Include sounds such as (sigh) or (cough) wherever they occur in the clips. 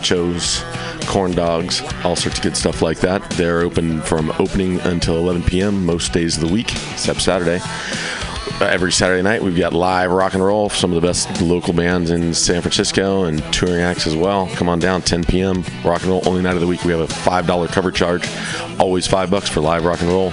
tachos, corn dogs, all sorts of good stuff like that. They're open from opening until 11 p.m. most days of the week, except Saturday. Uh, every Saturday night, we've got live rock and roll, some of the best local bands in San Francisco and touring acts as well. Come on down, 10 p.m. Rock and roll, only night of the week. We have a $5 cover charge, always five bucks for live rock and roll.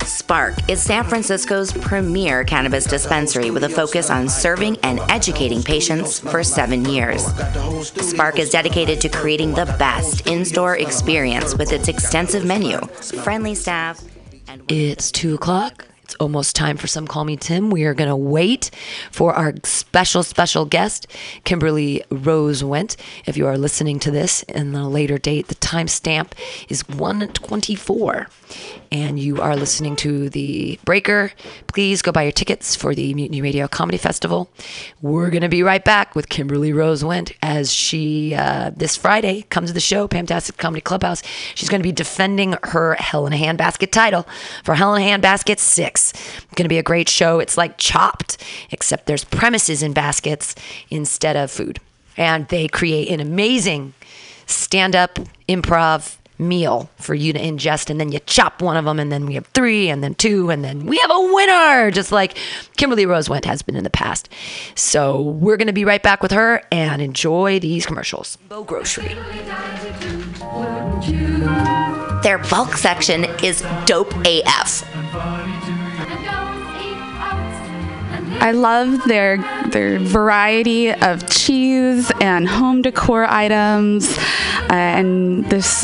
SPARC is San Francisco's premier cannabis dispensary with a focus on serving and educating patients for seven years. SPARC is dedicated to creating the best in store experience with its extensive menu, friendly staff, and It's two o'clock. It's almost time for some Call Me Tim. We are going to wait for our special, special guest, Kimberly Rose Went. If you are listening to this in a later date, the timestamp is 124. And you are listening to the Breaker. Please go buy your tickets for the Mutiny Radio Comedy Festival. We're going to be right back with Kimberly Rose Went as she, uh, this Friday, comes to the show, Fantastic Comedy Clubhouse. She's going to be defending her Hell in a Handbasket title for Hell in a Handbasket 6. It's going to be a great show. It's like chopped, except there's premises in baskets instead of food. And they create an amazing stand up improv meal for you to ingest and then you chop one of them and then we have three and then two and then we have a winner just like kimberly rose went has been in the past. So we're going to be right back with her and enjoy these commercials. Bo grocery. Their bulk section is dope AF. I love their their variety of cheese and home decor items, uh, and this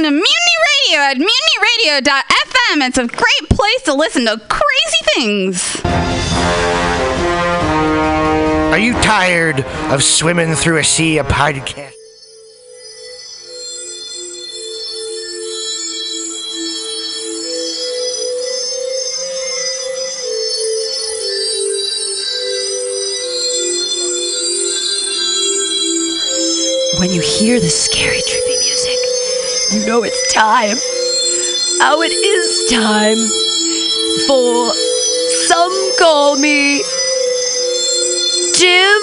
Everybody should listen to Mutiny Radio at mutinyradio.fm. It's a great place to listen to crazy things. Are you tired of swimming through a sea of podcasts? When you hear the scary, trippy music, you know it's time. Oh, it is time for Some Call Me Tim.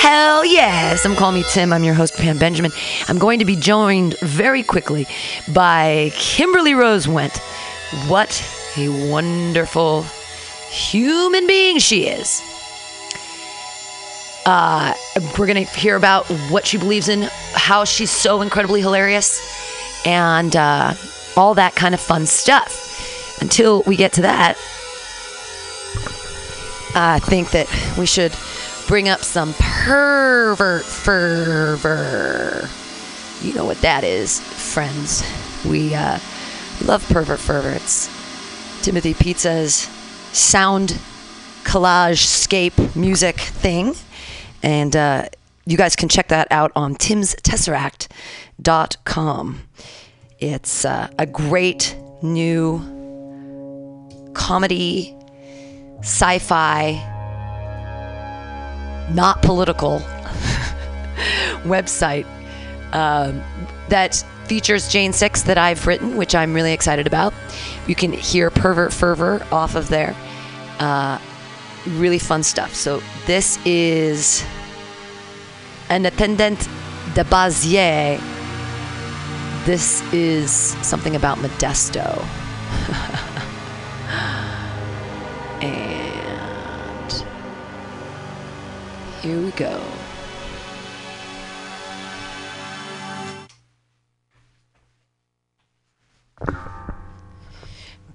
Hell yeah. Some call me Tim. I'm your host, Pam Benjamin. I'm going to be joined very quickly by Kimberly Rose Went. What a wonderful human being she is. Uh, we're going to hear about what she believes in, how she's so incredibly hilarious, and uh, all that kind of fun stuff. Until we get to that, I think that we should bring up some pervert fervor. You know what that is, friends. We uh, love pervert fervor. Timothy Pizza's sound collage scape music thing. And uh, you guys can check that out on timstesseract.com. It's uh, a great new comedy, sci fi, not political (laughs) website um, that features Jane Six that I've written, which I'm really excited about. You can hear Pervert Fervor off of there. Uh, really fun stuff. So this is an attendant de Bazier. This is something about Modesto. (laughs) and here we go.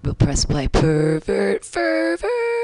We'll press play. Pervert fervor.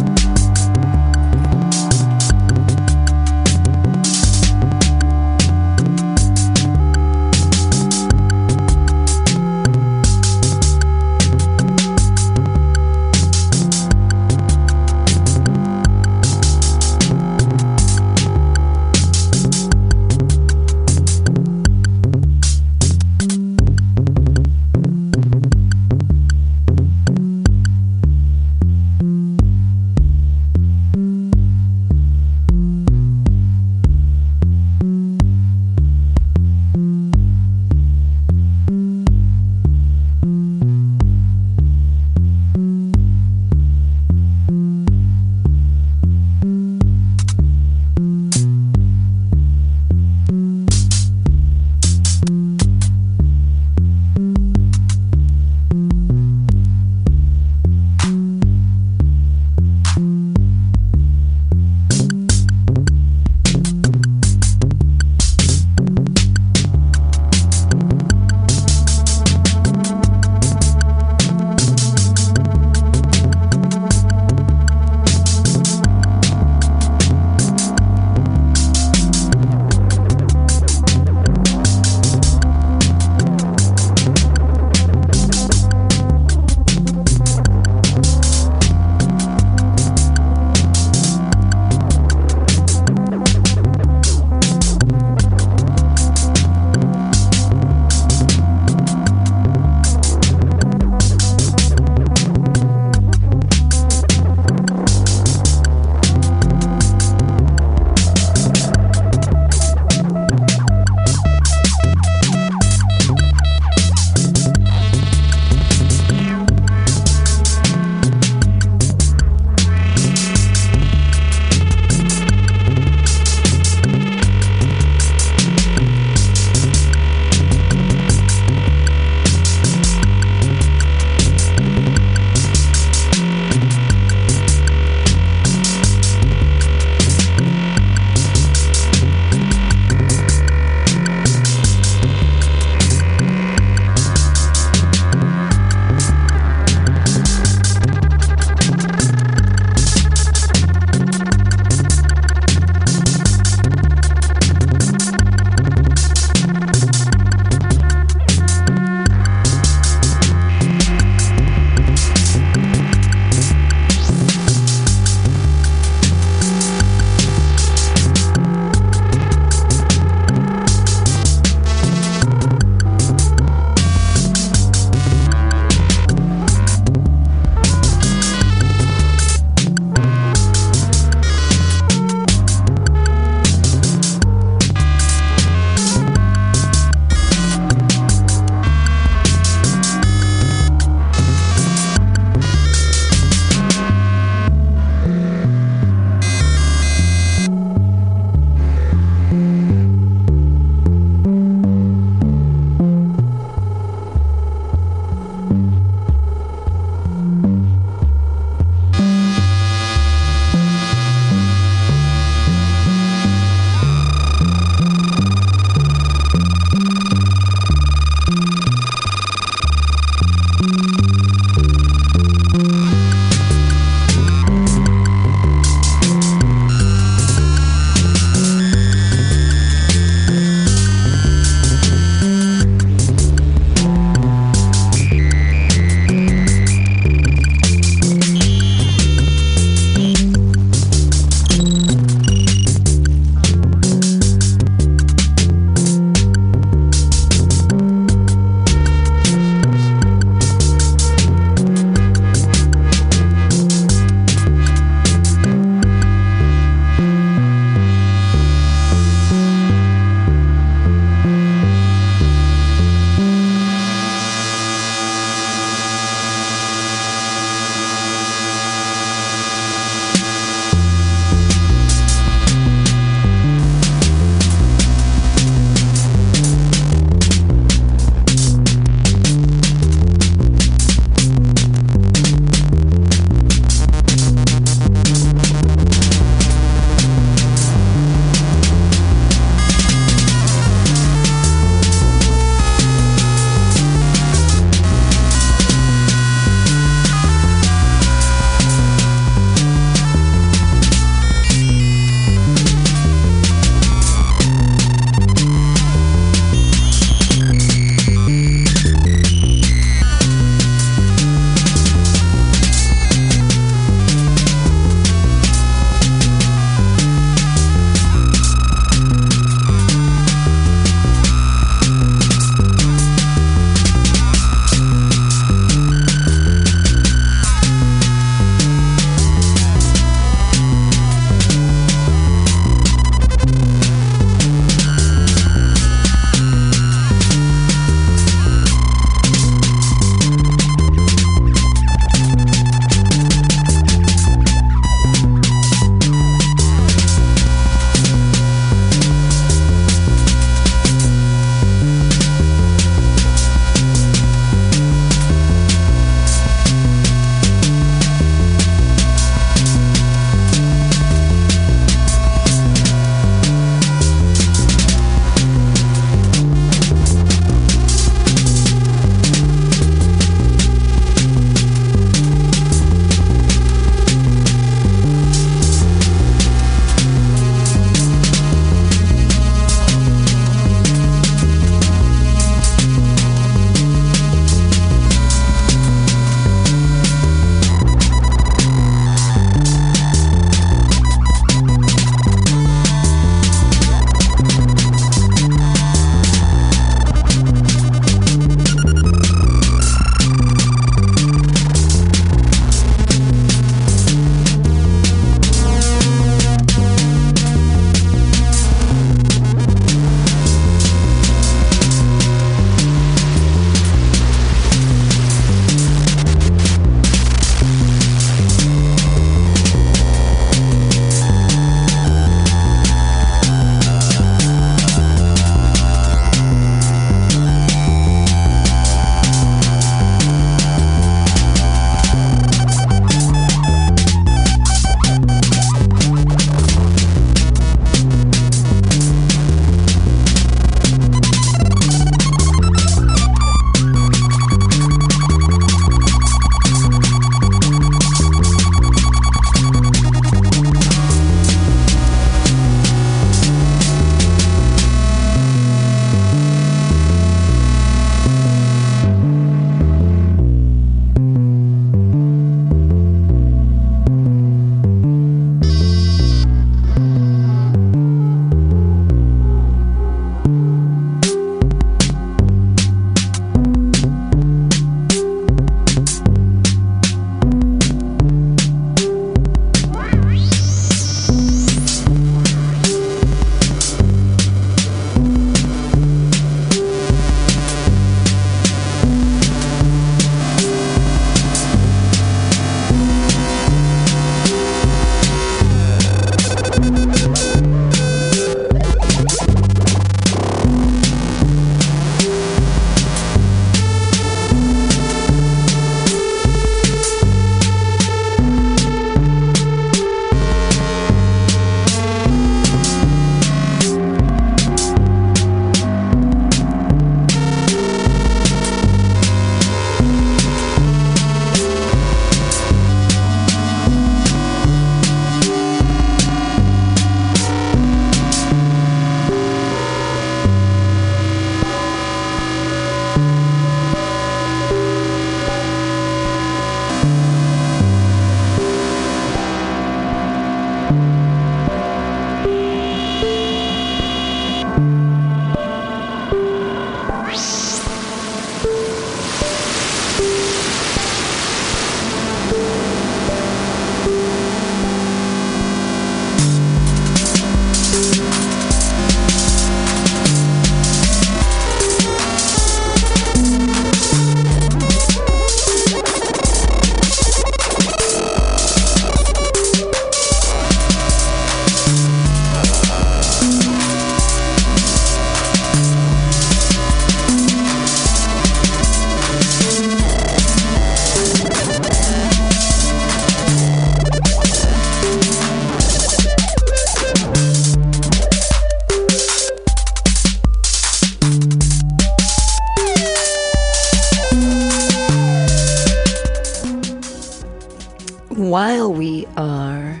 We are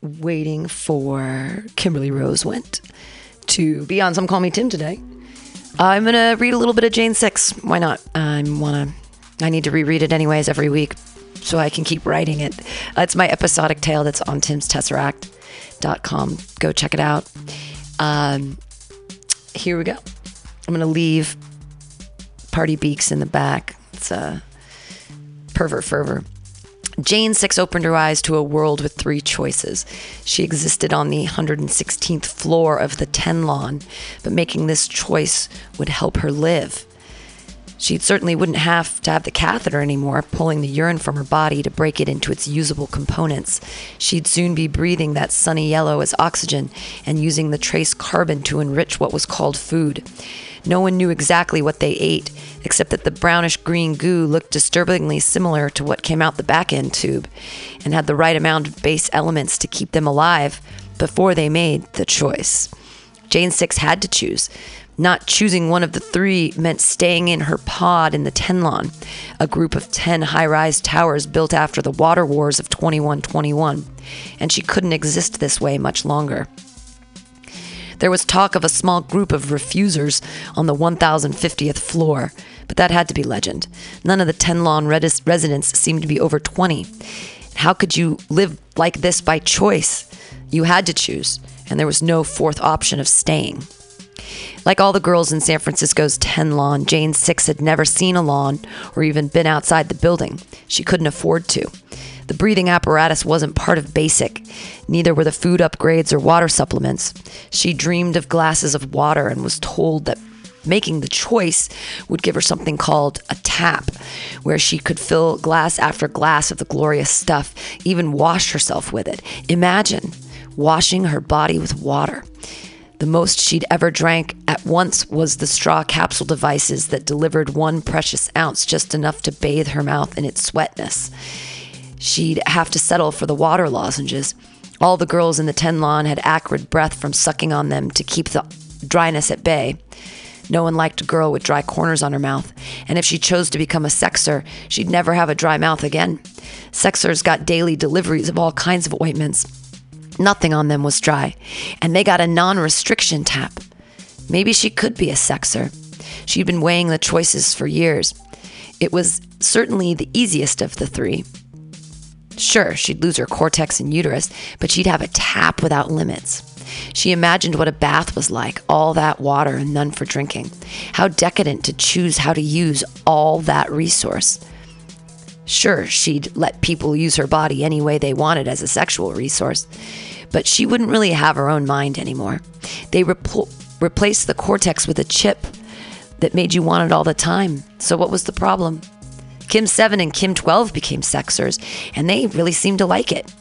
waiting for Kimberly Rose went to be on Some Call Me Tim today, I'm gonna read a little bit of Jane Six. Why not? I wanna. I need to reread it anyways every week, so I can keep writing it. Uh, it's my episodic tale that's on Tim's Tesseract.com. Go check it out. Um, here we go. I'm gonna leave Party Beaks in the back. It's a pervert fervor. Jane Six opened her eyes to a world with three choices. She existed on the 116th floor of the Ten Lawn, but making this choice would help her live. She certainly wouldn't have to have the catheter anymore, pulling the urine from her body to break it into its usable components. She'd soon be breathing that sunny yellow as oxygen and using the trace carbon to enrich what was called food. No one knew exactly what they ate, except that the brownish green goo looked disturbingly similar to what came out the back end tube and had the right amount of base elements to keep them alive before they made the choice. Jane Six had to choose. Not choosing one of the three meant staying in her pod in the Tenlon, a group of 10 high rise towers built after the water wars of 2121, and she couldn't exist this way much longer. There was talk of a small group of refusers on the 1050th floor, but that had to be legend. None of the Ten Lawn res- residents seemed to be over 20. How could you live like this by choice? You had to choose, and there was no fourth option of staying. Like all the girls in San Francisco's 10 lawn, Jane Six had never seen a lawn or even been outside the building. She couldn't afford to. The breathing apparatus wasn't part of basic, neither were the food upgrades or water supplements. She dreamed of glasses of water and was told that making the choice would give her something called a tap, where she could fill glass after glass of the glorious stuff, even wash herself with it. Imagine washing her body with water. The most she'd ever drank at once was the straw capsule devices that delivered one precious ounce, just enough to bathe her mouth in its sweatness. She'd have to settle for the water lozenges. All the girls in the Ten Lawn had acrid breath from sucking on them to keep the dryness at bay. No one liked a girl with dry corners on her mouth, and if she chose to become a sexer, she'd never have a dry mouth again. Sexers got daily deliveries of all kinds of ointments. Nothing on them was dry, and they got a non restriction tap. Maybe she could be a sexer. She'd been weighing the choices for years. It was certainly the easiest of the three. Sure, she'd lose her cortex and uterus, but she'd have a tap without limits. She imagined what a bath was like, all that water and none for drinking. How decadent to choose how to use all that resource. Sure, she'd let people use her body any way they wanted as a sexual resource, but she wouldn't really have her own mind anymore. They repl- replaced the cortex with a chip that made you want it all the time. So, what was the problem? Kim 7 and Kim 12 became sexers, and they really seemed to like it.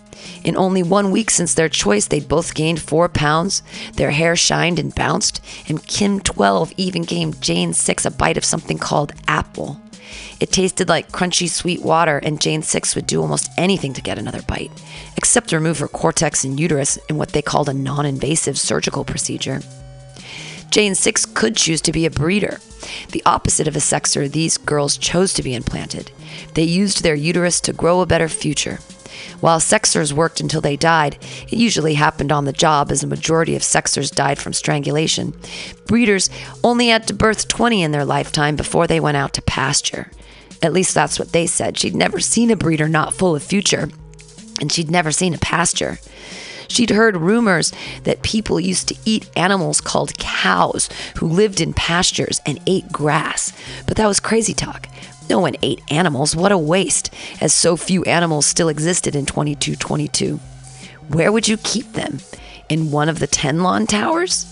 In only one week since their choice, they'd both gained four pounds, their hair shined and bounced, and Kim 12 even gave Jane 6 a bite of something called apple. It tasted like crunchy sweet water, and Jane 6 would do almost anything to get another bite, except remove her cortex and uterus in what they called a non invasive surgical procedure. Jane 6 could choose to be a breeder. The opposite of a sexer, these girls chose to be implanted. They used their uterus to grow a better future. While sexers worked until they died, it usually happened on the job as a majority of sexers died from strangulation. Breeders only had to birth 20 in their lifetime before they went out to pasture. At least that's what they said. She'd never seen a breeder not full of future, and she'd never seen a pasture. She'd heard rumors that people used to eat animals called cows who lived in pastures and ate grass, but that was crazy talk. No one ate animals. What a waste, as so few animals still existed in 2222. Where would you keep them? In one of the 10 lawn towers?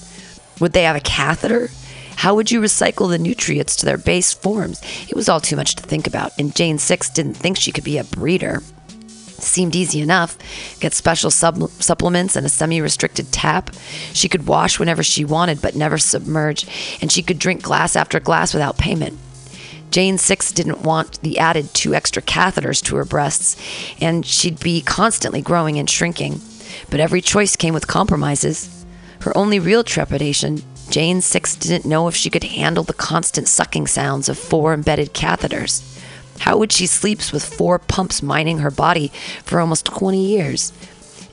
Would they have a catheter? How would you recycle the nutrients to their base forms? It was all too much to think about, and Jane Six didn't think she could be a breeder. Seemed easy enough. Get special sub- supplements and a semi restricted tap. She could wash whenever she wanted, but never submerge, and she could drink glass after glass without payment. Jane Six didn't want the added two extra catheters to her breasts, and she'd be constantly growing and shrinking. But every choice came with compromises. Her only real trepidation, Jane Six didn't know if she could handle the constant sucking sounds of four embedded catheters. How would she sleep with four pumps mining her body for almost 20 years?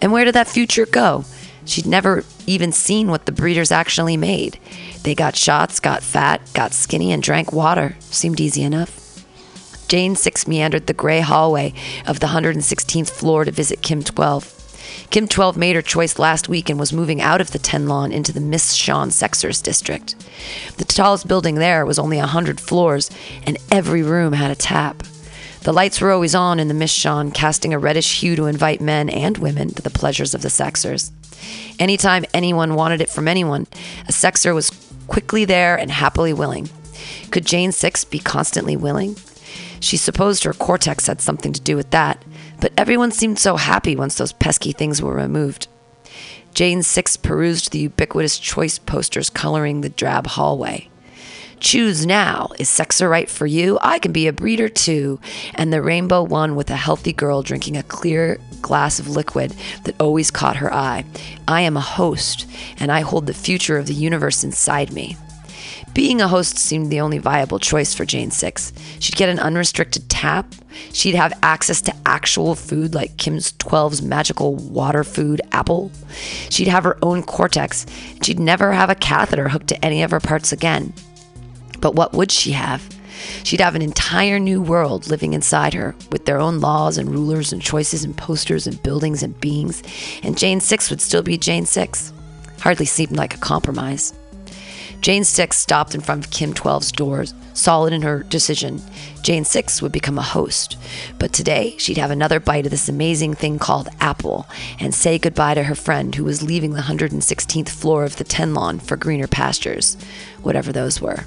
And where did that future go? She'd never even seen what the breeders actually made. They got shots, got fat, got skinny, and drank water. Seemed easy enough. Jane 6 meandered the gray hallway of the 116th floor to visit Kim 12. Kim 12 made her choice last week and was moving out of the 10 lawn into the Mission Sexers district. The tallest building there was only 100 floors, and every room had a tap. The lights were always on in the Mission, casting a reddish hue to invite men and women to the pleasures of the Sexers. Anytime anyone wanted it from anyone, a Sexer was quickly there and happily willing. Could Jane Six be constantly willing? She supposed her cortex had something to do with that, but everyone seemed so happy once those pesky things were removed. Jane Six perused the ubiquitous choice posters coloring the drab hallway. Choose now. Is Sexer right for you? I can be a breeder too. And the rainbow one with a healthy girl drinking a clear glass of liquid that always caught her eye. I am a host, and I hold the future of the universe inside me. Being a host seemed the only viable choice for Jane Six. She'd get an unrestricted tap. She'd have access to actual food like Kim's 12's magical water food apple. She'd have her own cortex. She'd never have a catheter hooked to any of her parts again. But what would she have? She'd have an entire new world living inside her with their own laws and rulers and choices and posters and buildings and beings. And Jane Six would still be Jane Six. Hardly seemed like a compromise. Jane Six stopped in front of Kim 12's doors, solid in her decision. Jane Six would become a host, but today she'd have another bite of this amazing thing called Apple and say goodbye to her friend who was leaving the 116th floor of the 10 lawn for greener pastures, whatever those were.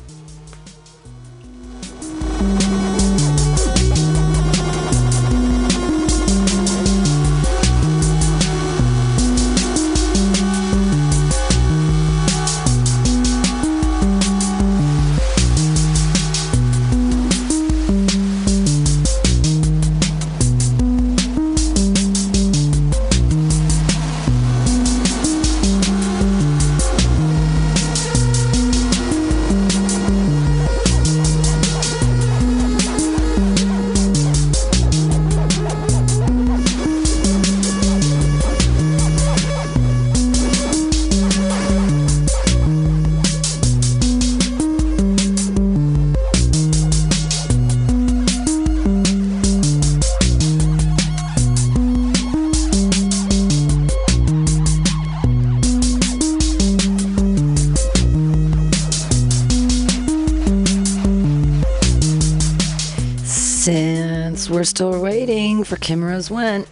Waiting for Kim Rose Went,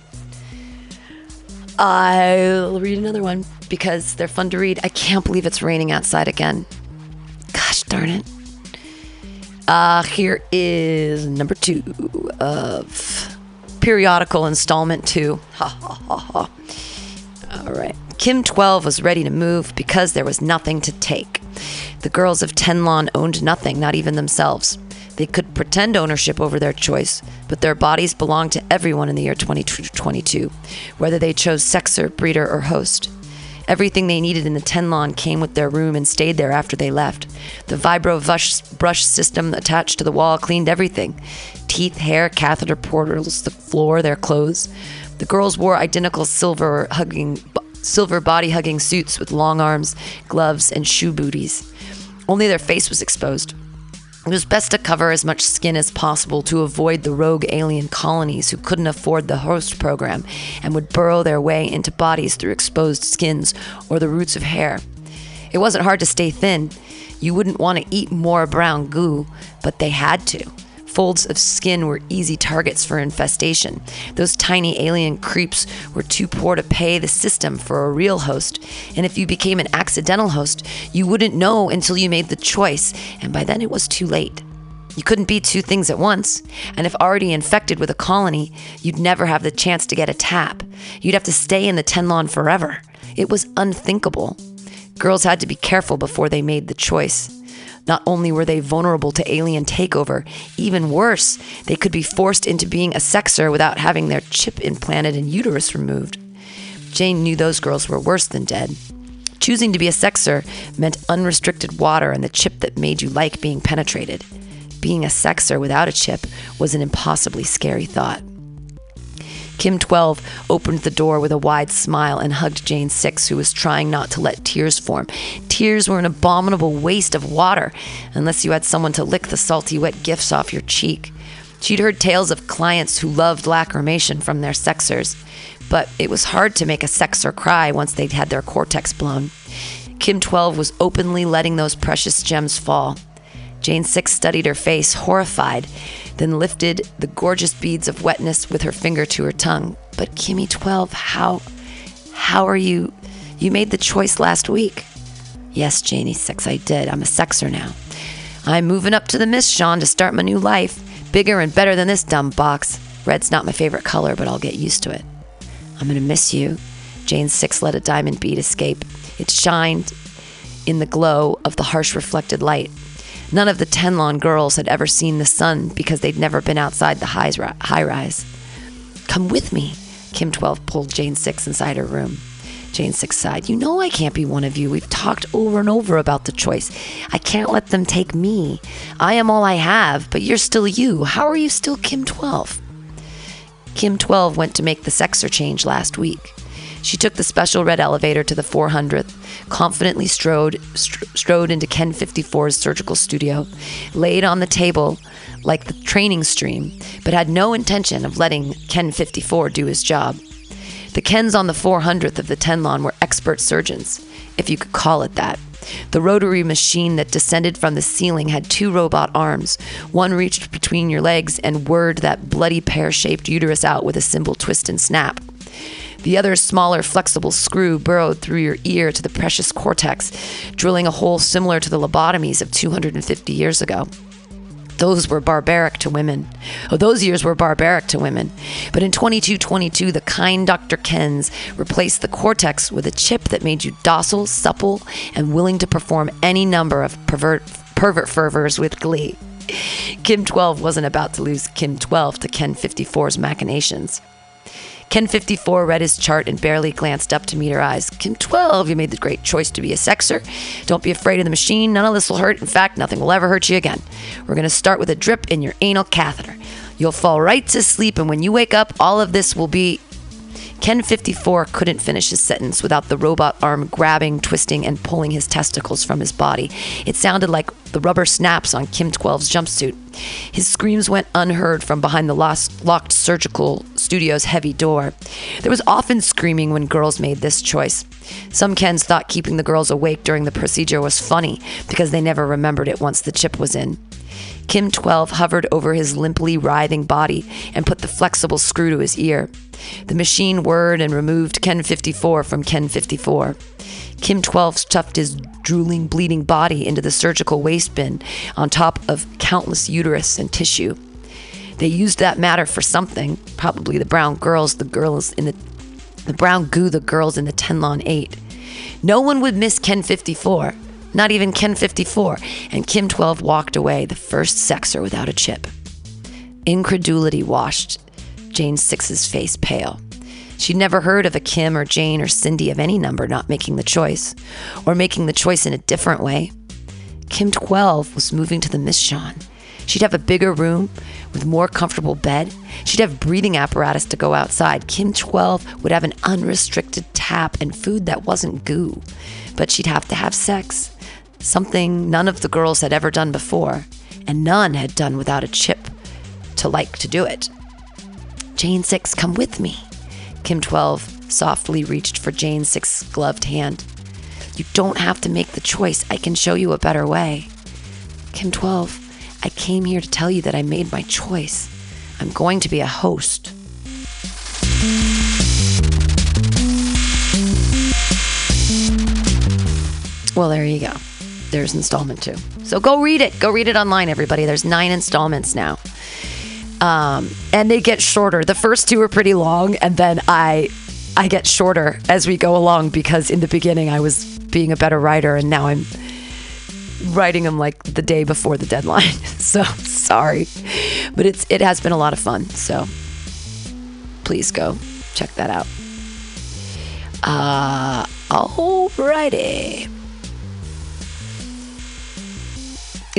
I'll read another one because they're fun to read. I can't believe it's raining outside again. Gosh darn it. Uh, here is number two of periodical installment two. (laughs) Ha ha ha ha. All right. Kim 12 was ready to move because there was nothing to take. The girls of Tenlon owned nothing, not even themselves. They could pretend ownership over their choice, but their bodies belonged to everyone in the year 2022, whether they chose sexer, breeder, or host. Everything they needed in the Tenlon came with their room and stayed there after they left. The vibro brush, system attached to the wall cleaned everything teeth, hair, catheter portals, the floor, their clothes. The girls wore identical silver hugging silver body hugging suits with long arms, gloves, and shoe booties. Only their face was exposed. It was best to cover as much skin as possible to avoid the rogue alien colonies who couldn't afford the host program and would burrow their way into bodies through exposed skins or the roots of hair. It wasn't hard to stay thin. You wouldn't want to eat more brown goo, but they had to. Folds of skin were easy targets for infestation. Those tiny alien creeps were too poor to pay the system for a real host. And if you became an accidental host, you wouldn't know until you made the choice, and by then it was too late. You couldn't be two things at once. And if already infected with a colony, you'd never have the chance to get a tap. You'd have to stay in the Tenlon forever. It was unthinkable. Girls had to be careful before they made the choice. Not only were they vulnerable to alien takeover, even worse, they could be forced into being a sexer without having their chip implanted and uterus removed. Jane knew those girls were worse than dead. Choosing to be a sexer meant unrestricted water and the chip that made you like being penetrated. being a sexer without a chip was an impossibly scary thought. Kim 12 opened the door with a wide smile and hugged Jane 6, who was trying not to let tears form. Tears were an abominable waste of water, unless you had someone to lick the salty, wet gifts off your cheek. She'd heard tales of clients who loved lacrimation from their sexers, but it was hard to make a sexer cry once they'd had their cortex blown. Kim 12 was openly letting those precious gems fall. Jane 6 studied her face, horrified, then lifted the gorgeous beads of wetness with her finger to her tongue. But Kimmy 12, how how are you you made the choice last week? Yes, Janie 6, I did. I'm a sexer now. I'm moving up to the Mission to start my new life. Bigger and better than this dumb box. Red's not my favorite color, but I'll get used to it. I'm gonna miss you. Jane 6 let a diamond bead escape. It shined in the glow of the harsh reflected light. None of the Tenlon girls had ever seen the sun because they'd never been outside the high rise. Come with me. Kim 12 pulled Jane 6 inside her room. Jane 6 sighed. You know I can't be one of you. We've talked over and over about the choice. I can't let them take me. I am all I have, but you're still you. How are you still Kim 12? Kim 12 went to make the sexer change last week. She took the special red elevator to the 400th, confidently strode, strode into Ken 54's surgical studio, laid on the table like the training stream, but had no intention of letting Ken 54 do his job. The Kens on the 400th of the Tenlon were expert surgeons, if you could call it that. The rotary machine that descended from the ceiling had two robot arms. One reached between your legs and whirred that bloody pear shaped uterus out with a simple twist and snap. The other smaller, flexible screw burrowed through your ear to the precious cortex, drilling a hole similar to the lobotomies of 250 years ago. Those were barbaric to women. Oh, those years were barbaric to women. But in 2222, the kind Dr. Kens replaced the cortex with a chip that made you docile, supple, and willing to perform any number of pervert, pervert fervors with glee. Kim 12 wasn't about to lose Kim 12 to Ken 54's machinations. Ken 54 read his chart and barely glanced up to meet her eyes. Ken 12, you made the great choice to be a sexer. Don't be afraid of the machine. None of this will hurt. In fact, nothing will ever hurt you again. We're going to start with a drip in your anal catheter. You'll fall right to sleep, and when you wake up, all of this will be Ken 54 couldn't finish his sentence without the robot arm grabbing, twisting, and pulling his testicles from his body. It sounded like the rubber snaps on Kim 12's jumpsuit. His screams went unheard from behind the lost, locked surgical studio's heavy door. There was often screaming when girls made this choice. Some Kens thought keeping the girls awake during the procedure was funny because they never remembered it once the chip was in. Kim 12 hovered over his limply writhing body and put the flexible screw to his ear. The machine whirred and removed Ken 54 from Ken 54. Kim 12 stuffed his drooling, bleeding body into the surgical waste bin on top of countless uterus and tissue. They used that matter for something, probably the brown girls, the girls in the the brown goo the girls in the Tenlon 8. No one would miss Ken 54 not even Ken 54, and Kim 12 walked away, the first sexer without a chip. Incredulity washed Jane 6's face pale. She'd never heard of a Kim or Jane or Cindy of any number not making the choice, or making the choice in a different way. Kim 12 was moving to the Mission. She'd have a bigger room with more comfortable bed. She'd have breathing apparatus to go outside. Kim 12 would have an unrestricted tap and food that wasn't goo. But she'd have to have sex something none of the girls had ever done before, and none had done without a chip to like to do it. Jane 6, come with me. Kim 12 softly reached for Jane 6's gloved hand. You don't have to make the choice. I can show you a better way. Kim 12, I came here to tell you that I made my choice. I'm going to be a host. Well, there you go there's installment two. So go read it. Go read it online, everybody. There's nine installments now. Um, and they get shorter. The first two are pretty long, and then I I get shorter as we go along because in the beginning I was being a better writer, and now I'm writing them like the day before the deadline. (laughs) so sorry, but it's it has been a lot of fun. So please go check that out. Uh, alrighty.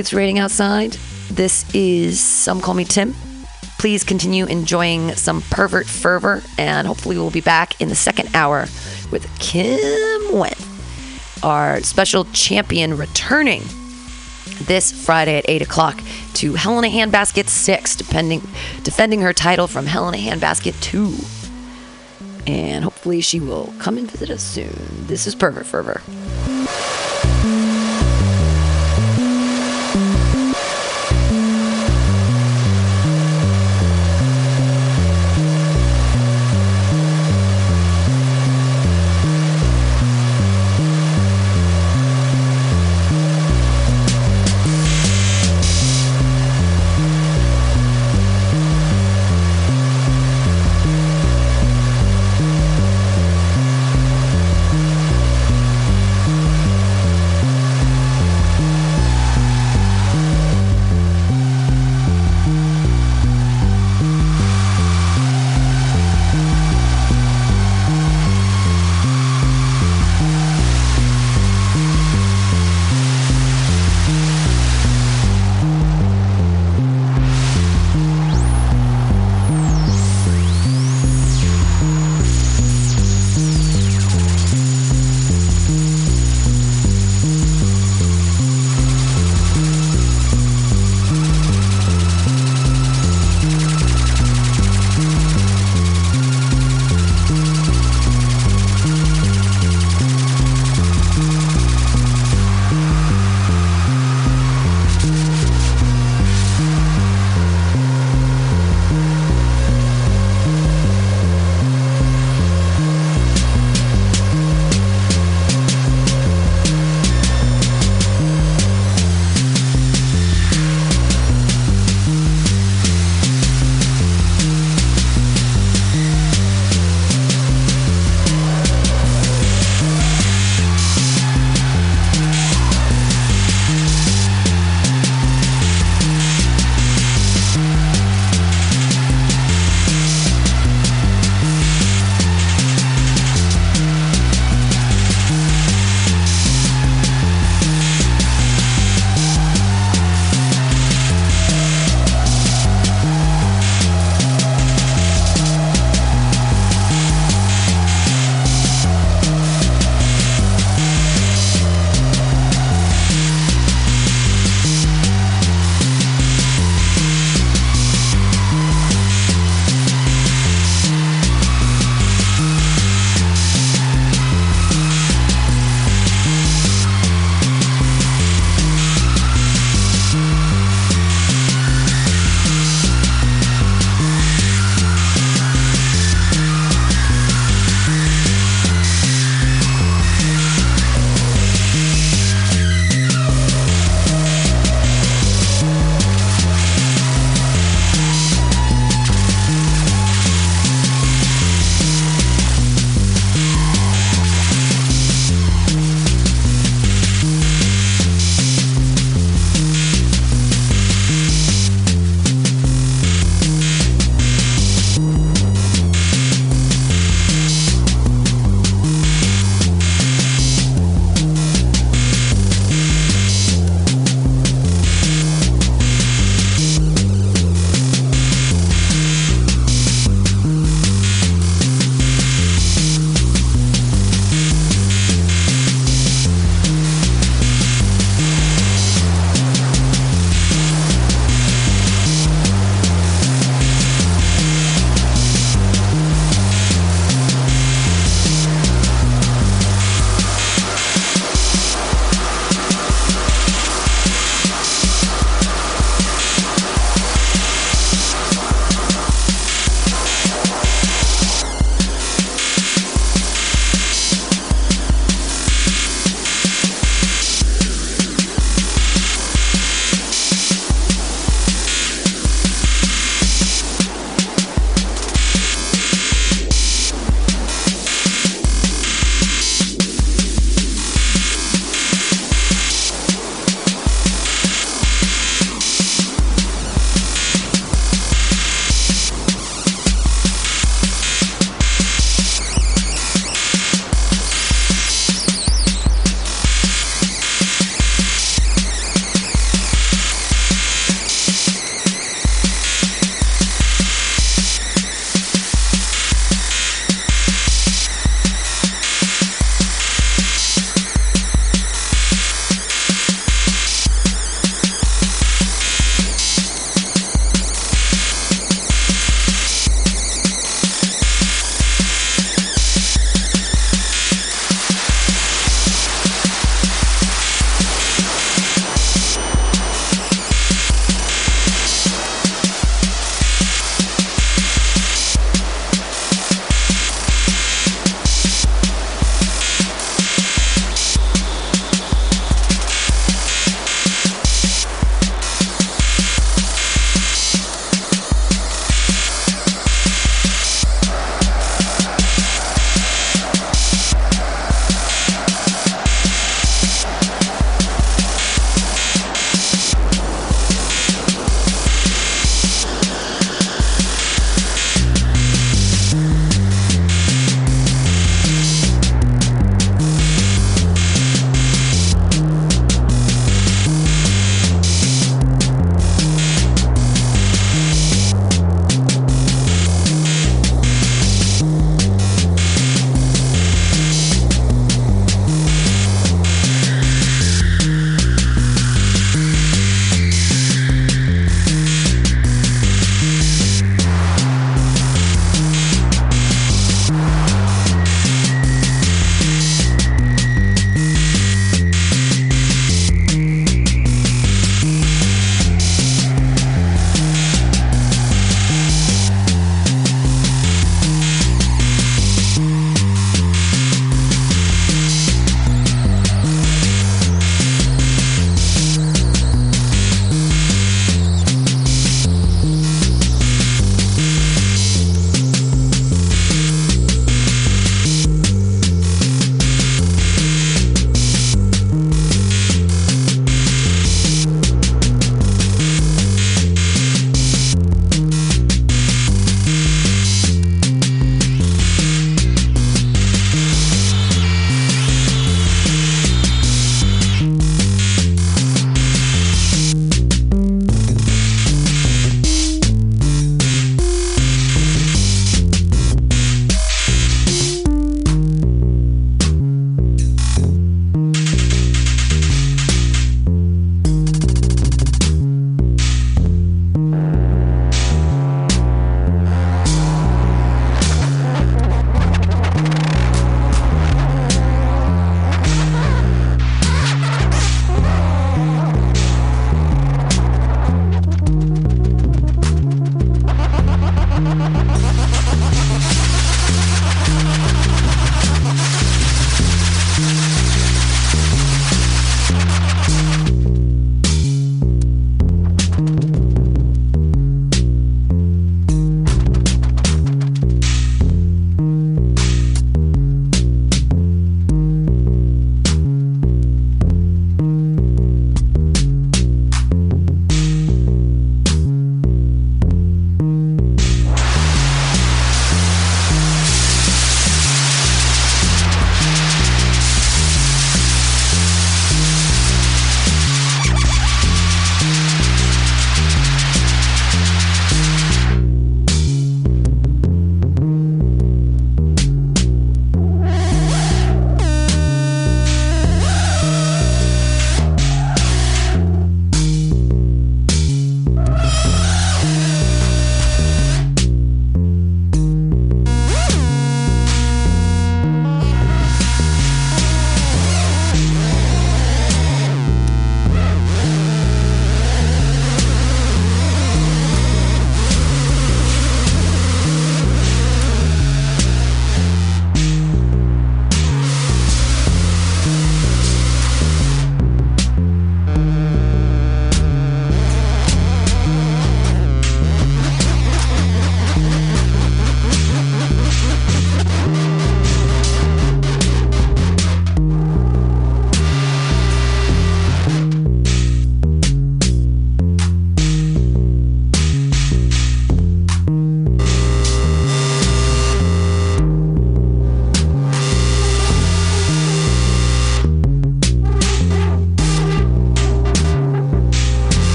It's raining outside. This is Some Call Me Tim. Please continue enjoying some pervert fervor, and hopefully, we'll be back in the second hour with Kim Wendt, our special champion, returning this Friday at 8 o'clock to Helena Handbasket 6, depending, defending her title from Helena Handbasket 2. And hopefully, she will come and visit us soon. This is Pervert Fervor.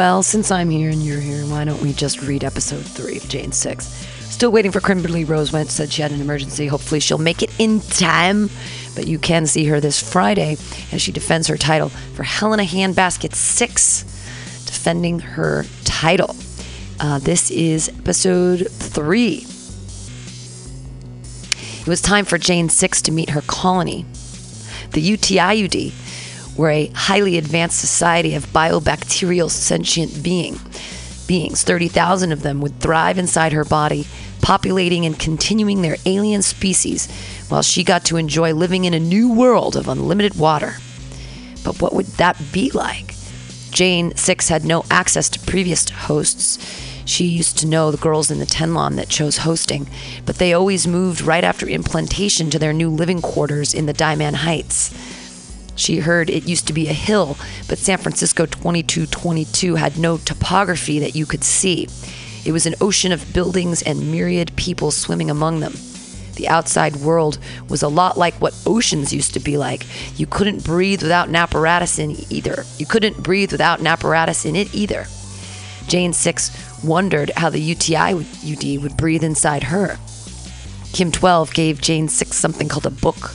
Well, since I'm here and you're here, why don't we just read episode three of Jane 6? Still waiting for Kimberly Rose Went, said she had an emergency. Hopefully, she'll make it in time. But you can see her this Friday as she defends her title for Helena Handbasket 6, defending her title. Uh, this is episode three. It was time for Jane 6 to meet her colony. The UTIUD were a highly advanced society of biobacterial sentient being. beings. 30,000 of them would thrive inside her body, populating and continuing their alien species, while she got to enjoy living in a new world of unlimited water. But what would that be like? Jane Six had no access to previous hosts. She used to know the girls in the Tenlon that chose hosting, but they always moved right after implantation to their new living quarters in the Diamond Heights. She heard it used to be a hill, but San Francisco 2222 had no topography that you could see. It was an ocean of buildings and myriad people swimming among them. The outside world was a lot like what oceans used to be like. You couldn't breathe without an apparatus in either. You couldn't breathe without an apparatus in it either. Jane Six wondered how the UTI UD would breathe inside her. Kim 12 gave Jane Six something called a book.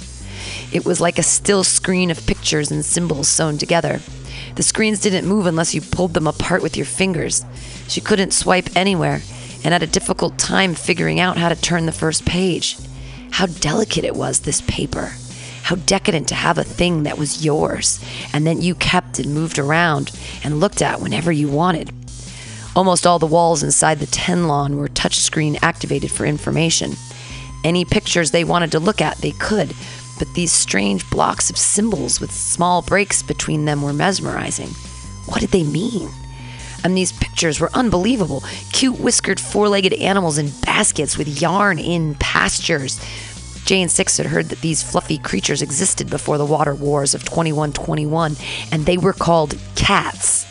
It was like a still screen of pictures and symbols sewn together. The screens didn't move unless you pulled them apart with your fingers. She couldn't swipe anywhere and had a difficult time figuring out how to turn the first page. How delicate it was, this paper. How decadent to have a thing that was yours and that you kept and moved around and looked at whenever you wanted. Almost all the walls inside the Tenlon were touchscreen activated for information. Any pictures they wanted to look at, they could, but these strange blocks of symbols with small breaks between them were mesmerizing. What did they mean? And these pictures were unbelievable. Cute whiskered four legged animals in baskets with yarn in pastures. Jane Six had heard that these fluffy creatures existed before the water wars of 2121, and they were called cats.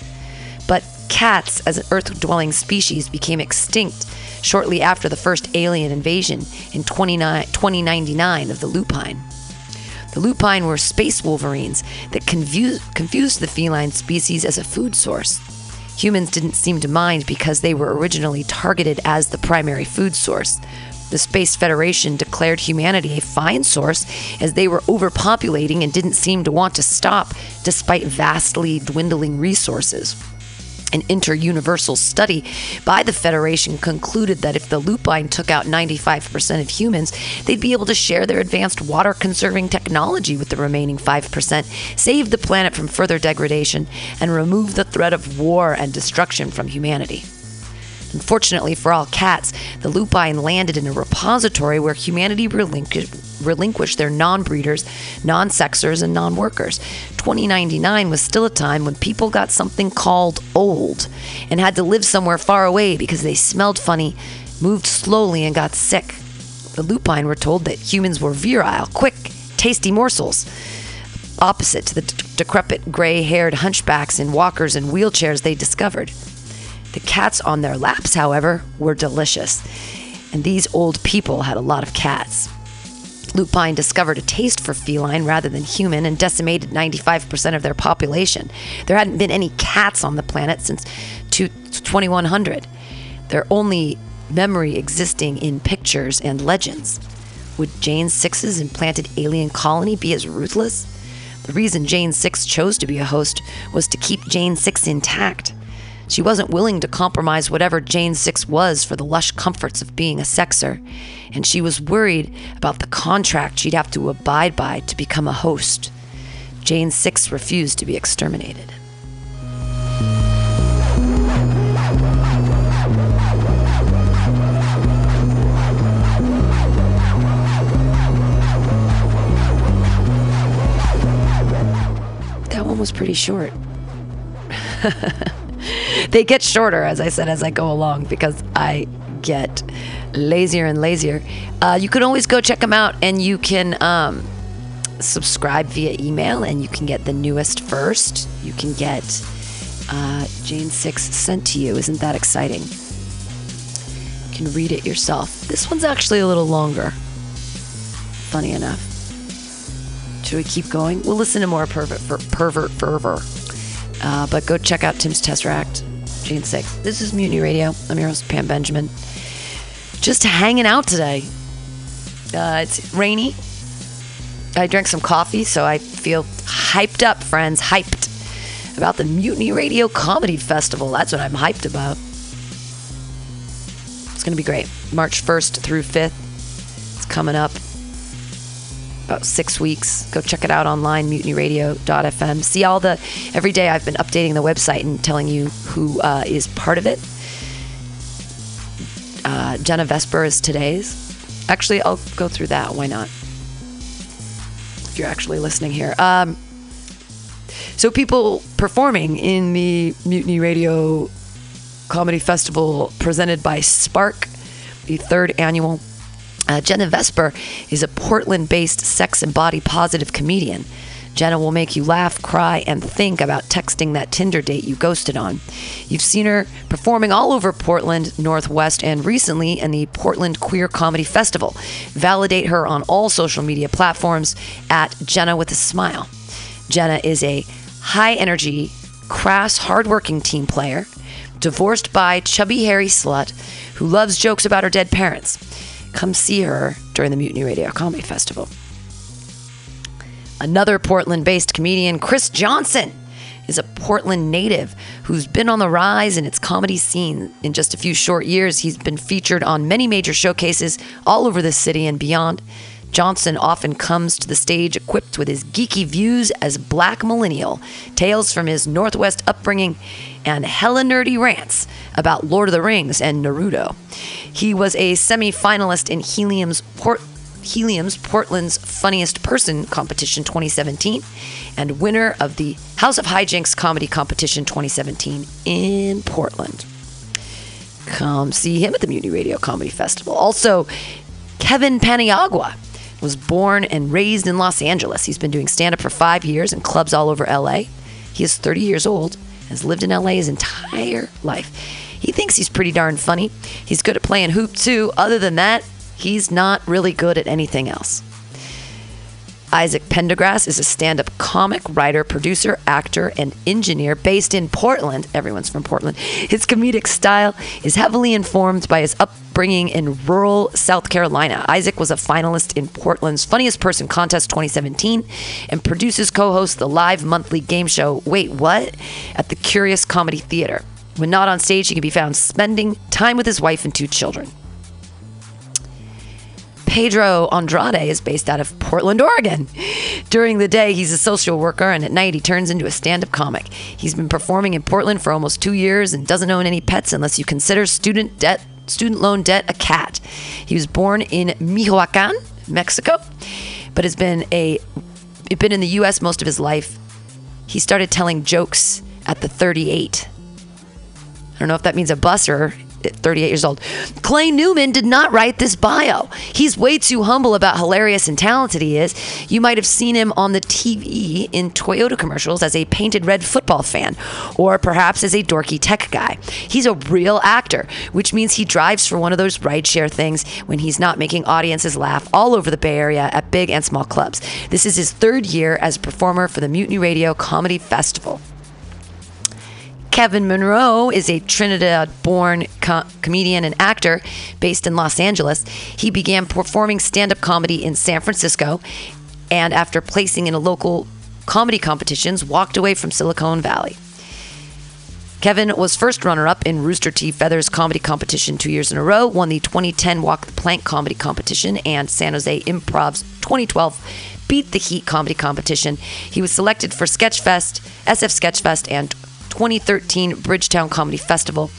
But cats, as an earth dwelling species, became extinct shortly after the first alien invasion in 29 2099 of the lupine. The lupine were space wolverines that confused, confused the feline species as a food source. Humans didn't seem to mind because they were originally targeted as the primary food source. The Space Federation declared humanity a fine source as they were overpopulating and didn't seem to want to stop despite vastly dwindling resources. An inter-universal study by the Federation concluded that if the lupine took out 95% of humans, they'd be able to share their advanced water conserving technology with the remaining 5%, save the planet from further degradation, and remove the threat of war and destruction from humanity. Unfortunately for all cats, the lupine landed in a repository where humanity relinqu- relinquished their non breeders, non sexers, and non workers. 2099 was still a time when people got something called old and had to live somewhere far away because they smelled funny, moved slowly, and got sick. The lupine were told that humans were virile, quick, tasty morsels opposite to the d- decrepit gray haired hunchbacks in walkers and wheelchairs they discovered. The cats on their laps, however, were delicious, and these old people had a lot of cats. Lupine discovered a taste for feline rather than human and decimated 95% of their population. There hadn't been any cats on the planet since 2100. Their only memory existing in pictures and legends. Would Jane Six's implanted alien colony be as ruthless? The reason Jane Six chose to be a host was to keep Jane Six intact. She wasn't willing to compromise whatever Jane Six was for the lush comforts of being a sexer, and she was worried about the contract she'd have to abide by to become a host. Jane Six refused to be exterminated. That one was pretty short. (laughs) they get shorter, as I said, as I go along because I get lazier and lazier. Uh, you can always go check them out and you can um, subscribe via email and you can get the newest first. You can get uh, Jane 6 sent to you. Isn't that exciting? You can read it yourself. This one's actually a little longer. Funny enough. Should we keep going? We'll listen to more pervert, per, pervert fervor. Uh, but go check out Tim's Tesseract Jane 6. This is Mutiny Radio. I'm your host, Pam Benjamin. Just hanging out today. Uh, it's rainy. I drank some coffee, so I feel hyped up, friends. Hyped about the Mutiny Radio Comedy Festival. That's what I'm hyped about. It's going to be great. March 1st through 5th. It's coming up about six weeks. Go check it out online, mutinyradio.fm. See all the, every day I've been updating the website and telling you who uh, is part of it. Uh, Jenna Vesper is today's. Actually, I'll go through that. Why not? If you're actually listening here. Um, so, people performing in the Mutiny Radio Comedy Festival presented by SPARC, the third annual uh, Jenna Vesper is a Portland based sex and body positive comedian. Jenna will make you laugh, cry, and think about texting that Tinder date you ghosted on. You've seen her performing all over Portland, Northwest, and recently in the Portland Queer Comedy Festival. Validate her on all social media platforms at Jenna with a Smile. Jenna is a high energy, crass, hardworking team player, divorced by chubby, hairy slut who loves jokes about her dead parents. Come see her during the Mutiny Radio Comedy Festival. Another Portland based comedian, Chris Johnson, is a Portland native who's been on the rise in its comedy scene. In just a few short years, he's been featured on many major showcases all over the city and beyond. Johnson often comes to the stage equipped with his geeky views as black millennial, tales from his Northwest upbringing, and hella nerdy rants about Lord of the Rings and Naruto. He was a semi finalist in Helium's Port. Helium's Portland's Funniest Person competition 2017 and winner of the House of Hijinks comedy competition 2017 in Portland. Come see him at the Mutiny Radio Comedy Festival. Also, Kevin Paniagua was born and raised in Los Angeles. He's been doing stand up for five years in clubs all over LA. He is 30 years old, has lived in LA his entire life. He thinks he's pretty darn funny. He's good at playing hoop too. Other than that, he's not really good at anything else. Isaac Pendergrass is a stand up comic, writer, producer, actor, and engineer based in Portland. Everyone's from Portland. His comedic style is heavily informed by his upbringing in rural South Carolina. Isaac was a finalist in Portland's Funniest Person Contest 2017 and produces co hosts the live monthly game show Wait, What? at the Curious Comedy Theater. When not on stage, he can be found spending time with his wife and two children. Pedro Andrade is based out of Portland, Oregon. During the day, he's a social worker, and at night, he turns into a stand up comic. He's been performing in Portland for almost two years and doesn't own any pets unless you consider student debt. Student loan debt a cat. He was born in Michoacan, Mexico, but has been a been in the U.S. most of his life. He started telling jokes at the 38. I don't know if that means a bus or 38 years old. Clay Newman did not write this bio. He's way too humble about how hilarious and talented he is. You might have seen him on the TV in Toyota commercials as a painted red football fan, or perhaps as a dorky tech guy. He's a real actor, which means he drives for one of those rideshare things when he's not making audiences laugh all over the Bay Area at big and small clubs. This is his third year as a performer for the Mutiny Radio Comedy Festival. Kevin Monroe is a Trinidad born co- comedian and actor based in Los Angeles. He began performing stand up comedy in San Francisco and, after placing in a local comedy competitions, walked away from Silicon Valley. Kevin was first runner up in Rooster T. Feathers comedy competition two years in a row, won the 2010 Walk the Plank comedy competition, and San Jose Improv's 2012 Beat the Heat comedy competition. He was selected for Sketchfest, SF Sketchfest, and 2013 Bridgetown Comedy Festival.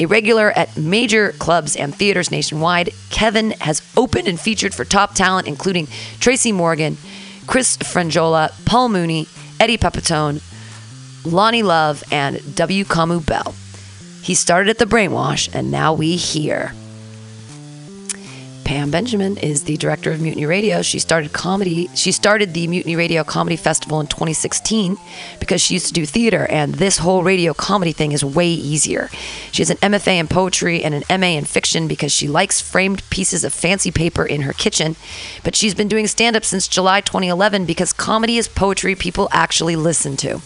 A regular at major clubs and theaters nationwide, Kevin has opened and featured for top talent including Tracy Morgan, Chris Frangiola, Paul Mooney, Eddie Pepitone, Loni Love, and W. Kamau Bell. He started at the Brainwash, and now we hear. Pam Benjamin is the director of Mutiny Radio. She started comedy. She started the Mutiny Radio Comedy Festival in 2016 because she used to do theater, and this whole radio comedy thing is way easier. She has an MFA in poetry and an MA in fiction because she likes framed pieces of fancy paper in her kitchen. But she's been doing stand up since July 2011 because comedy is poetry people actually listen to.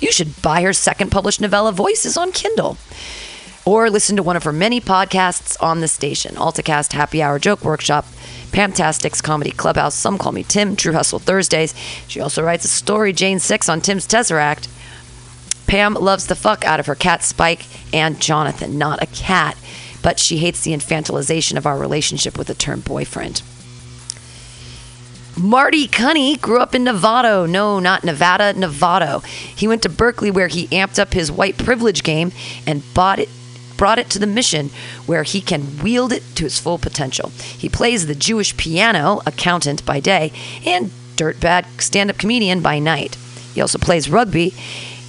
You should buy her second published novella, Voices, on Kindle or listen to one of her many podcasts on the station AltaCast, Happy Hour Joke Workshop, Pamtastics Comedy Clubhouse, Some Call Me Tim, True Hustle Thursdays. She also writes a story, Jane 6, on Tim's Tesseract. Pam loves the fuck out of her cat Spike and Jonathan, not a cat, but she hates the infantilization of our relationship with the term boyfriend. Marty Cunny grew up in Novato. No, not Nevada, Novato. He went to Berkeley where he amped up his white privilege game and bought it brought it to the mission where he can wield it to its full potential. He plays the Jewish piano, accountant by day, and dirtbag stand up comedian by night. He also plays rugby,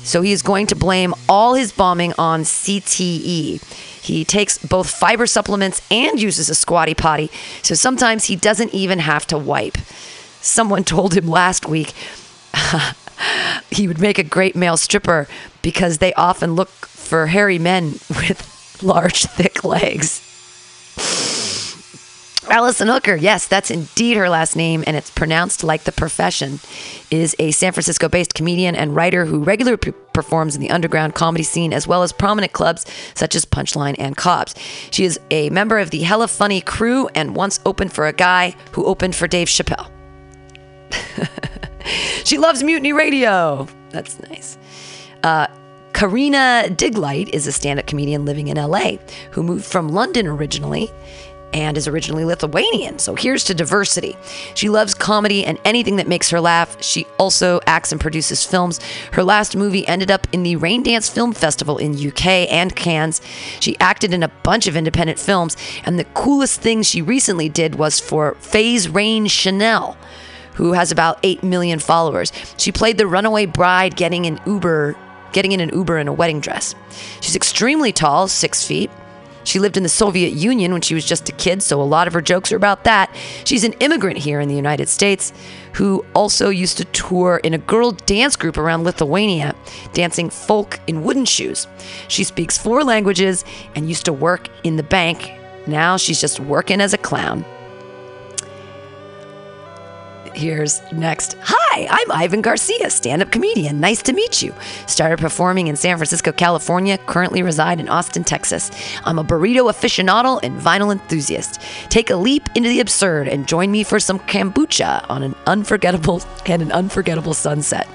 so he is going to blame all his bombing on CTE. He takes both fiber supplements and uses a squatty potty, so sometimes he doesn't even have to wipe. Someone (laughs) told him last week (laughs) he would make a great male stripper because they often look for hairy men (laughs) with large, (laughs) thick legs. Allison Hooker, yes, that's indeed her last name, and it's pronounced like the profession, is a San Francisco based comedian and writer who regularly performs in the underground comedy scene as well as prominent clubs such as Punchline and Cobb's. She is a member of the Hella Funny crew and once opened for a guy who opened for Dave Chappelle. (laughs) she loves Mutiny Radio. That's nice. Uh, Karina Diglight is a stand up comedian living in LA who moved from London originally and is originally Lithuanian. So here's to diversity. She loves comedy and anything that makes her laugh. She also acts and produces films. Her last movie ended up in the Raindance Film Festival in UK and Cannes. She acted in a bunch of independent films, and the coolest thing she recently did was for Phase Rain Chanel. Who has about 8 million followers. She played the runaway bride getting an Uber getting in an Uber in a wedding dress. She's extremely tall, six feet. She lived in the Soviet Union when she was just a kid, so a lot of her jokes are about that. She's an immigrant here in the United States who also used to tour in a girl dance group around Lithuania, dancing folk in wooden shoes. She speaks four languages and used to work in the bank. Now she's just working as a clown. Here's next. Hi, I'm Ivan Garcia, stand up comedian. Nice to meet you. Started performing in San Francisco, California, currently reside in Austin, Texas. I'm a burrito aficionado and vinyl enthusiast. Take a leap into the absurd and join me for some kombucha on an unforgettable and an unforgettable sunset.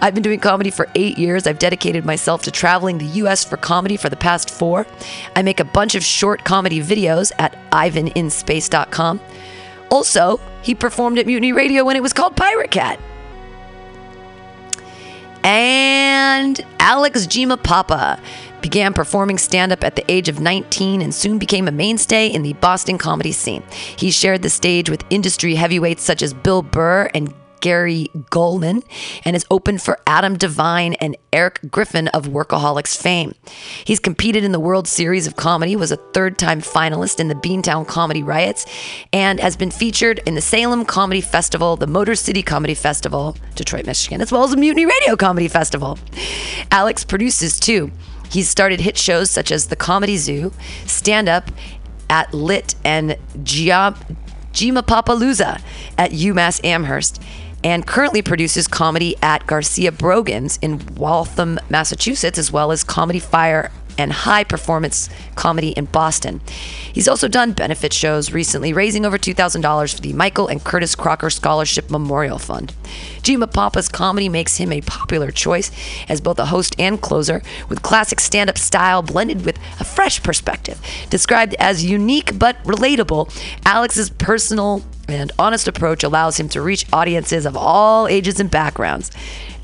I've been doing comedy for eight years. I've dedicated myself to traveling the US for comedy for the past four. I make a bunch of short comedy videos at ivaninspace.com. Also, he performed at Mutiny Radio when it was called Pirate Cat. And Alex Giampapa began performing stand up at the age of 19 and soon became a mainstay in the Boston comedy scene. He shared the stage with industry heavyweights such as Bill Burr and Gary Gulman and is open for Adam Devine and Erik Griffin of Workaholics fame. He's competed in the World Series of Comedy, was a third time finalist in the Beantown Comedy Riots, and has been featured in the Salem Comedy Festival, the Motor City Comedy Festival, Detroit, Michigan, as well as the Mutiny Radio Comedy Festival. Alex produces too. He's started hit shows such as The Comedy Zoo, Stand Up at Lit, and Gia- Giampapalooza at UMass Amherst and currently produces comedy at Garcia Brogan's in Waltham, Massachusetts, as well as Comedy Fire and high performance comedy in Boston. He's also done benefit shows recently, raising over $2,000 for the Michael and Curtis Crocker Scholarship Memorial Fund. Giampapa's comedy makes him a popular choice as both a host and closer, with classic stand up style blended with a fresh perspective. Described as unique but relatable, Alex's personal and honest approach allows him to reach audiences of all ages and backgrounds.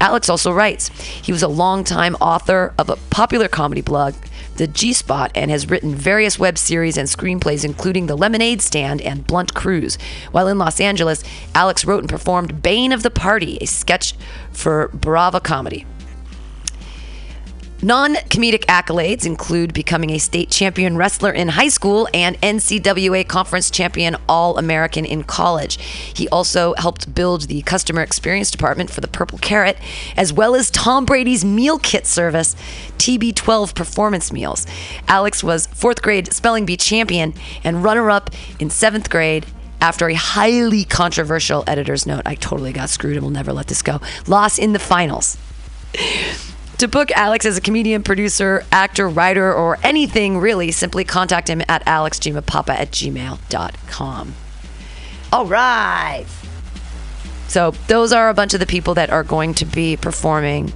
Alex also writes. He was a longtime author of a popular comedy blog, The G Spot, and has written various web series and screenplays, including The Lemonade Stand and Blunt Cruise. While in Los Angeles, Alex wrote and performed Bane of the Party, a sketch for Brava Comedy. Non comedic accolades include becoming a state champion wrestler in high school and NCAA conference champion All American in college. He also helped build the customer experience department for the Purple Carrot, as well as Tom Brady's meal kit service, TB12 Performance Meals. Alex was fourth grade spelling bee champion and runner up in seventh grade after a highly controversial editor's note. I totally got screwed and will never let this go. Loss in the finals. To book Alex as a comedian, producer, actor, writer, or anything really, simply contact him at alexgiampapa at gmail.com. All right. So those are a bunch of the people that are going to be performing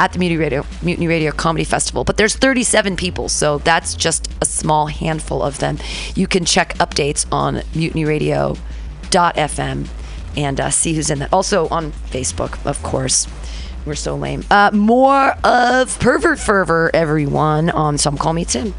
at the Mutiny Radio, Mutiny Radio Comedy Festival. But there's 37 people, so that's just a small handful of them. You can check updates on mutinyradio.fm and uh, see who's in that. Also on Facebook, of course. We're so lame. Uh, more of Pervert Fervor, everyone, on Some Call Me Tim.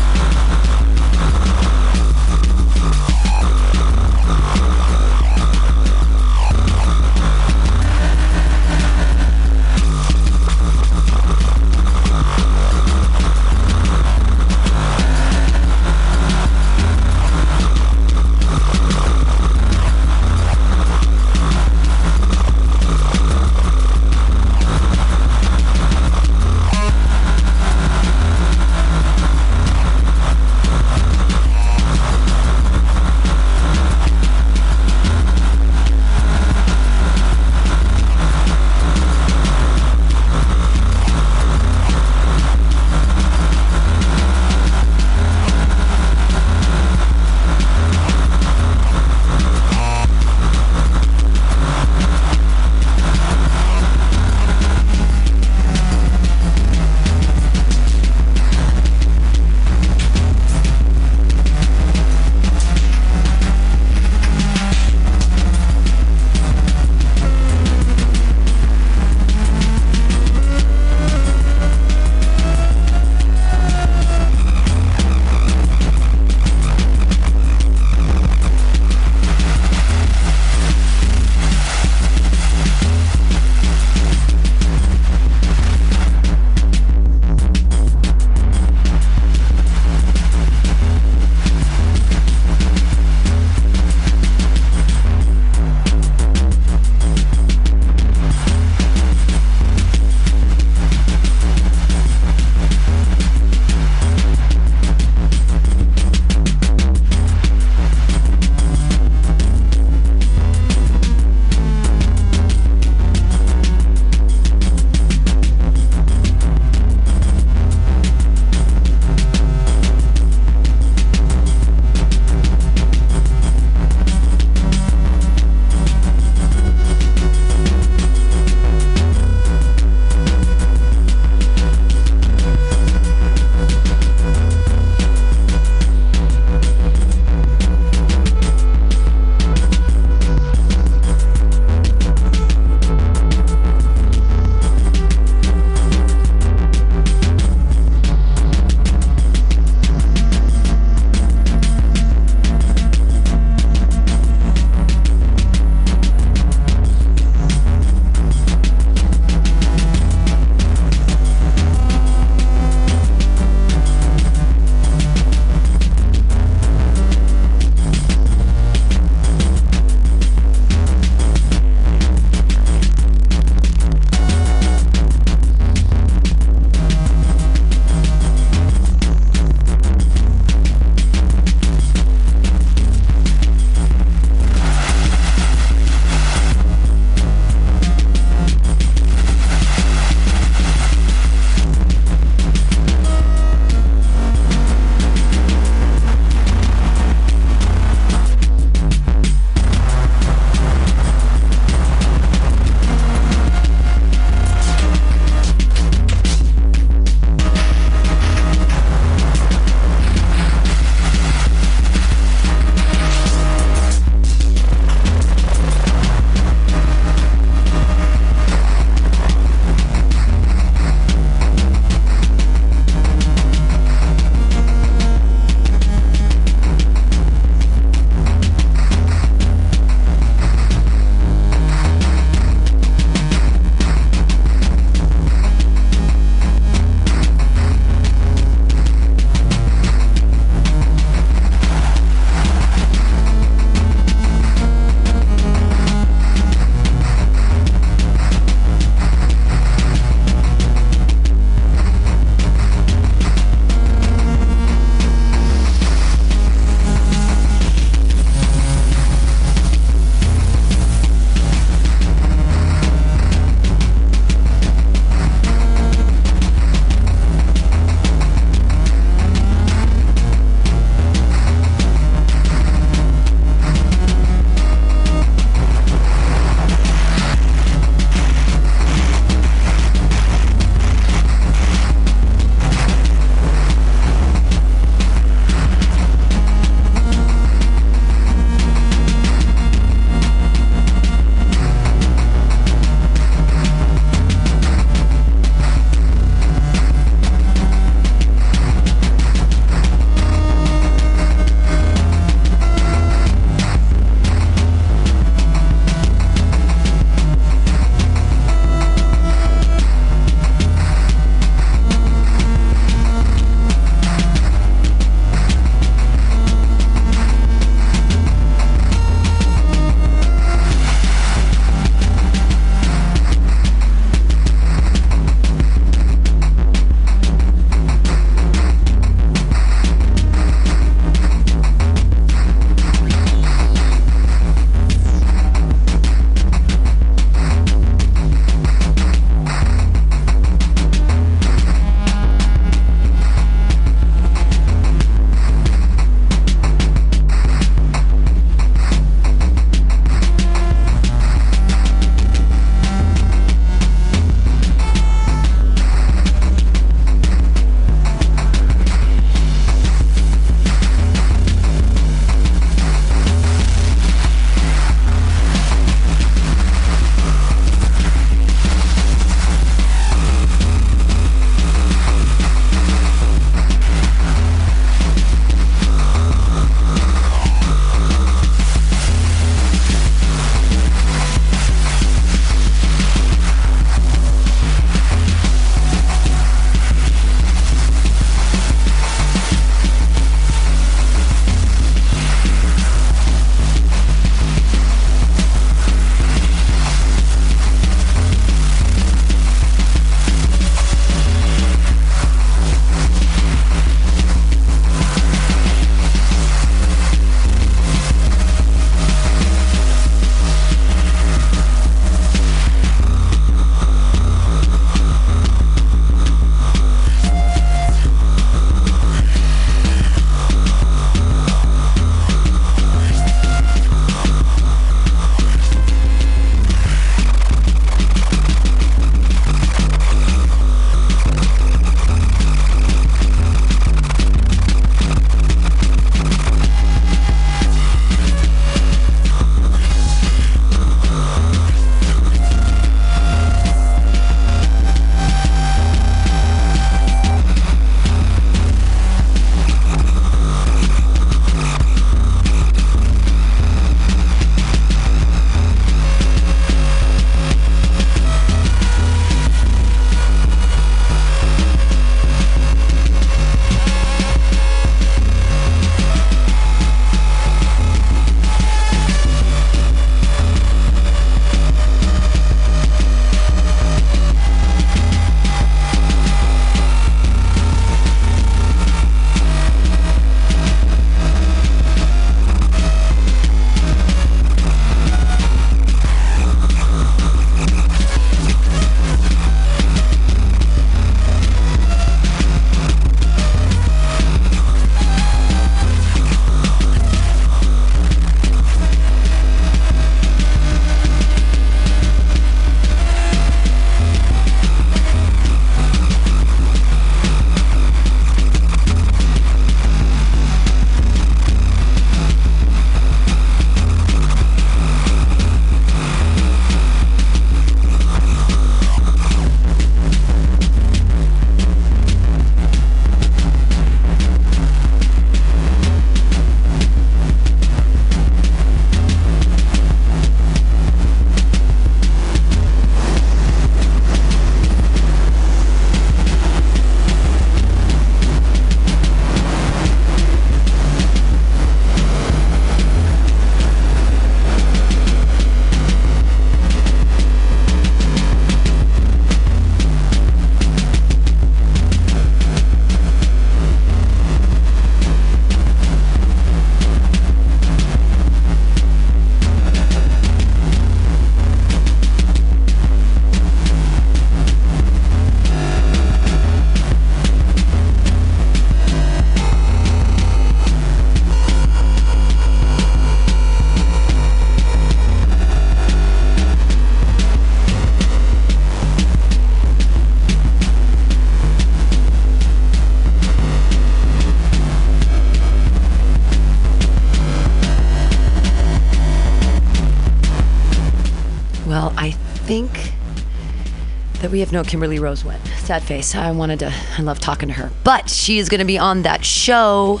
We have no Kimberly Rose went. Sad face. I wanted to, I love talking to her. But she is going to be on that show,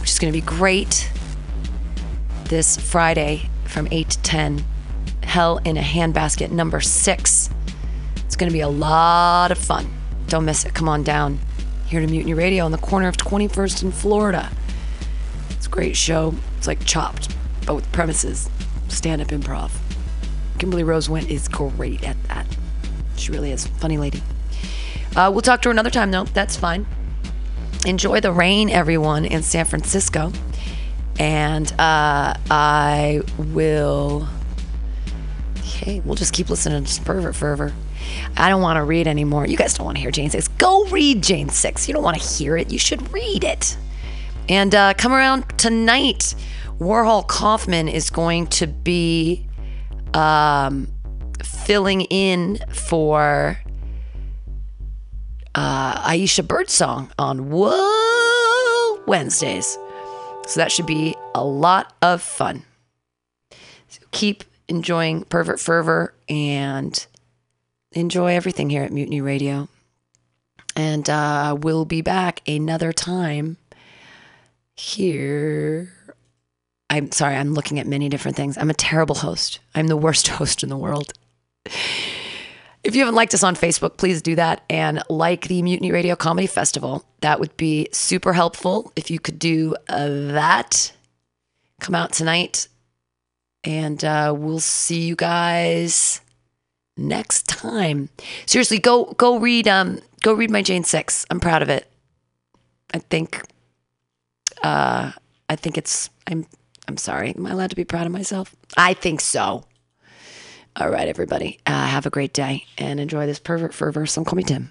which is going to be great this Friday from 8 to 10. Hell in a Handbasket, number six. It's going to be a lot of fun. Don't miss it. Come on down here to Mutiny Radio on the corner of 21st and Florida. It's a great show. It's like chopped, but with premises, stand up improv. Kimberly Rose Went is great at that. She really is. Funny lady. Uh, we'll talk to her another time, though. That's fine. Enjoy the rain, everyone, in San Francisco. And uh, I will. Okay, we'll just keep listening to Pervert Fervor. I don't want to read anymore. You guys don't want to hear Jane 6. Go read Jane 6. You don't want to hear it. You should read it. And uh, come around tonight. Warhol Kaufman is going to be um, filling in for uh, Aisha Birdsong on Whoa Wednesdays. So that should be a lot of fun. So keep enjoying Pervert Fervor and enjoy everything here at Mutiny Radio. And uh, we'll be back another time here. I'm sorry, I'm looking at many different things. I'm a terrible host. I'm the worst (laughs) host in the world. If you haven't liked us on Facebook, please do that and like the Mutiny Radio Comedy Festival. That would be super helpful if you could do uh, that. Come out tonight, and uh, we'll see you guys next time. Seriously, go go read um go read my Jane Six. I'm proud of it. I think uh I think it's I'm I'm sorry. Am I allowed to be proud of myself? I think so. All right, everybody. Uh, have a great day and enjoy this pervert fervor. Some call me Tim.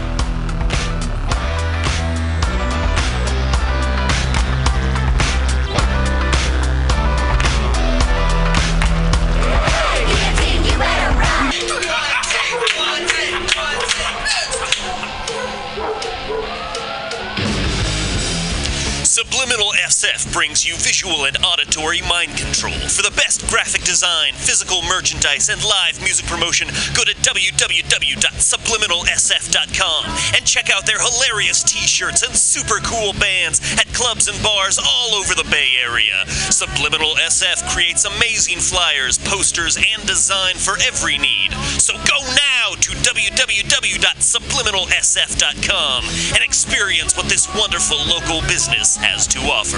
Subliminal SF brings you visual and auditory mind control. For the best graphic design, physical merchandise, and live music promotion, go to www.subliminalsf.com and check out their hilarious t shirts and super cool bands at clubs and bars all over the Bay Area. Subliminal SF creates amazing flyers, posters, and design for every need. So go now to www.subliminalsf.com and experience what this wonderful local business has to offer.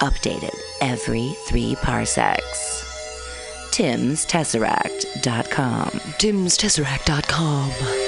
updated every three parsecs. Tim'sTesseract.com. Tim'sTesseract.com.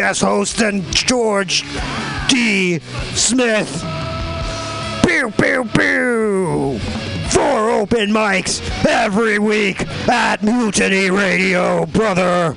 guest host and George D. Smith. Pew, pew, pew. Four open mics every week at Mutiny Radio, brother.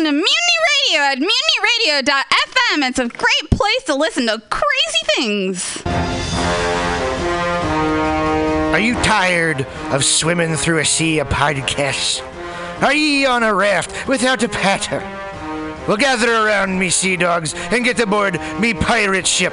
Listen to Mutiny Radio at mutinyradio.fm. It's a great place to listen to crazy things. Are you tired of swimming through a sea of podcasts? Are ye on a raft without a paddle? Well, gather around me, sea dogs, and get aboard me pirate ship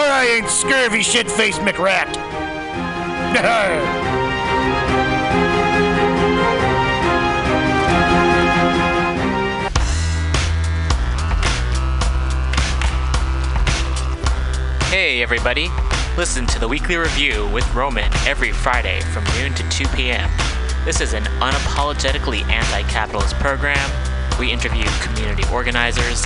or I ain't scurvy shit faced McRat. (laughs) Hey, everybody. Listen to the weekly review with Roman every Friday from noon to 2 p.m. This is an unapologetically anti capitalist program. We interview community organizers,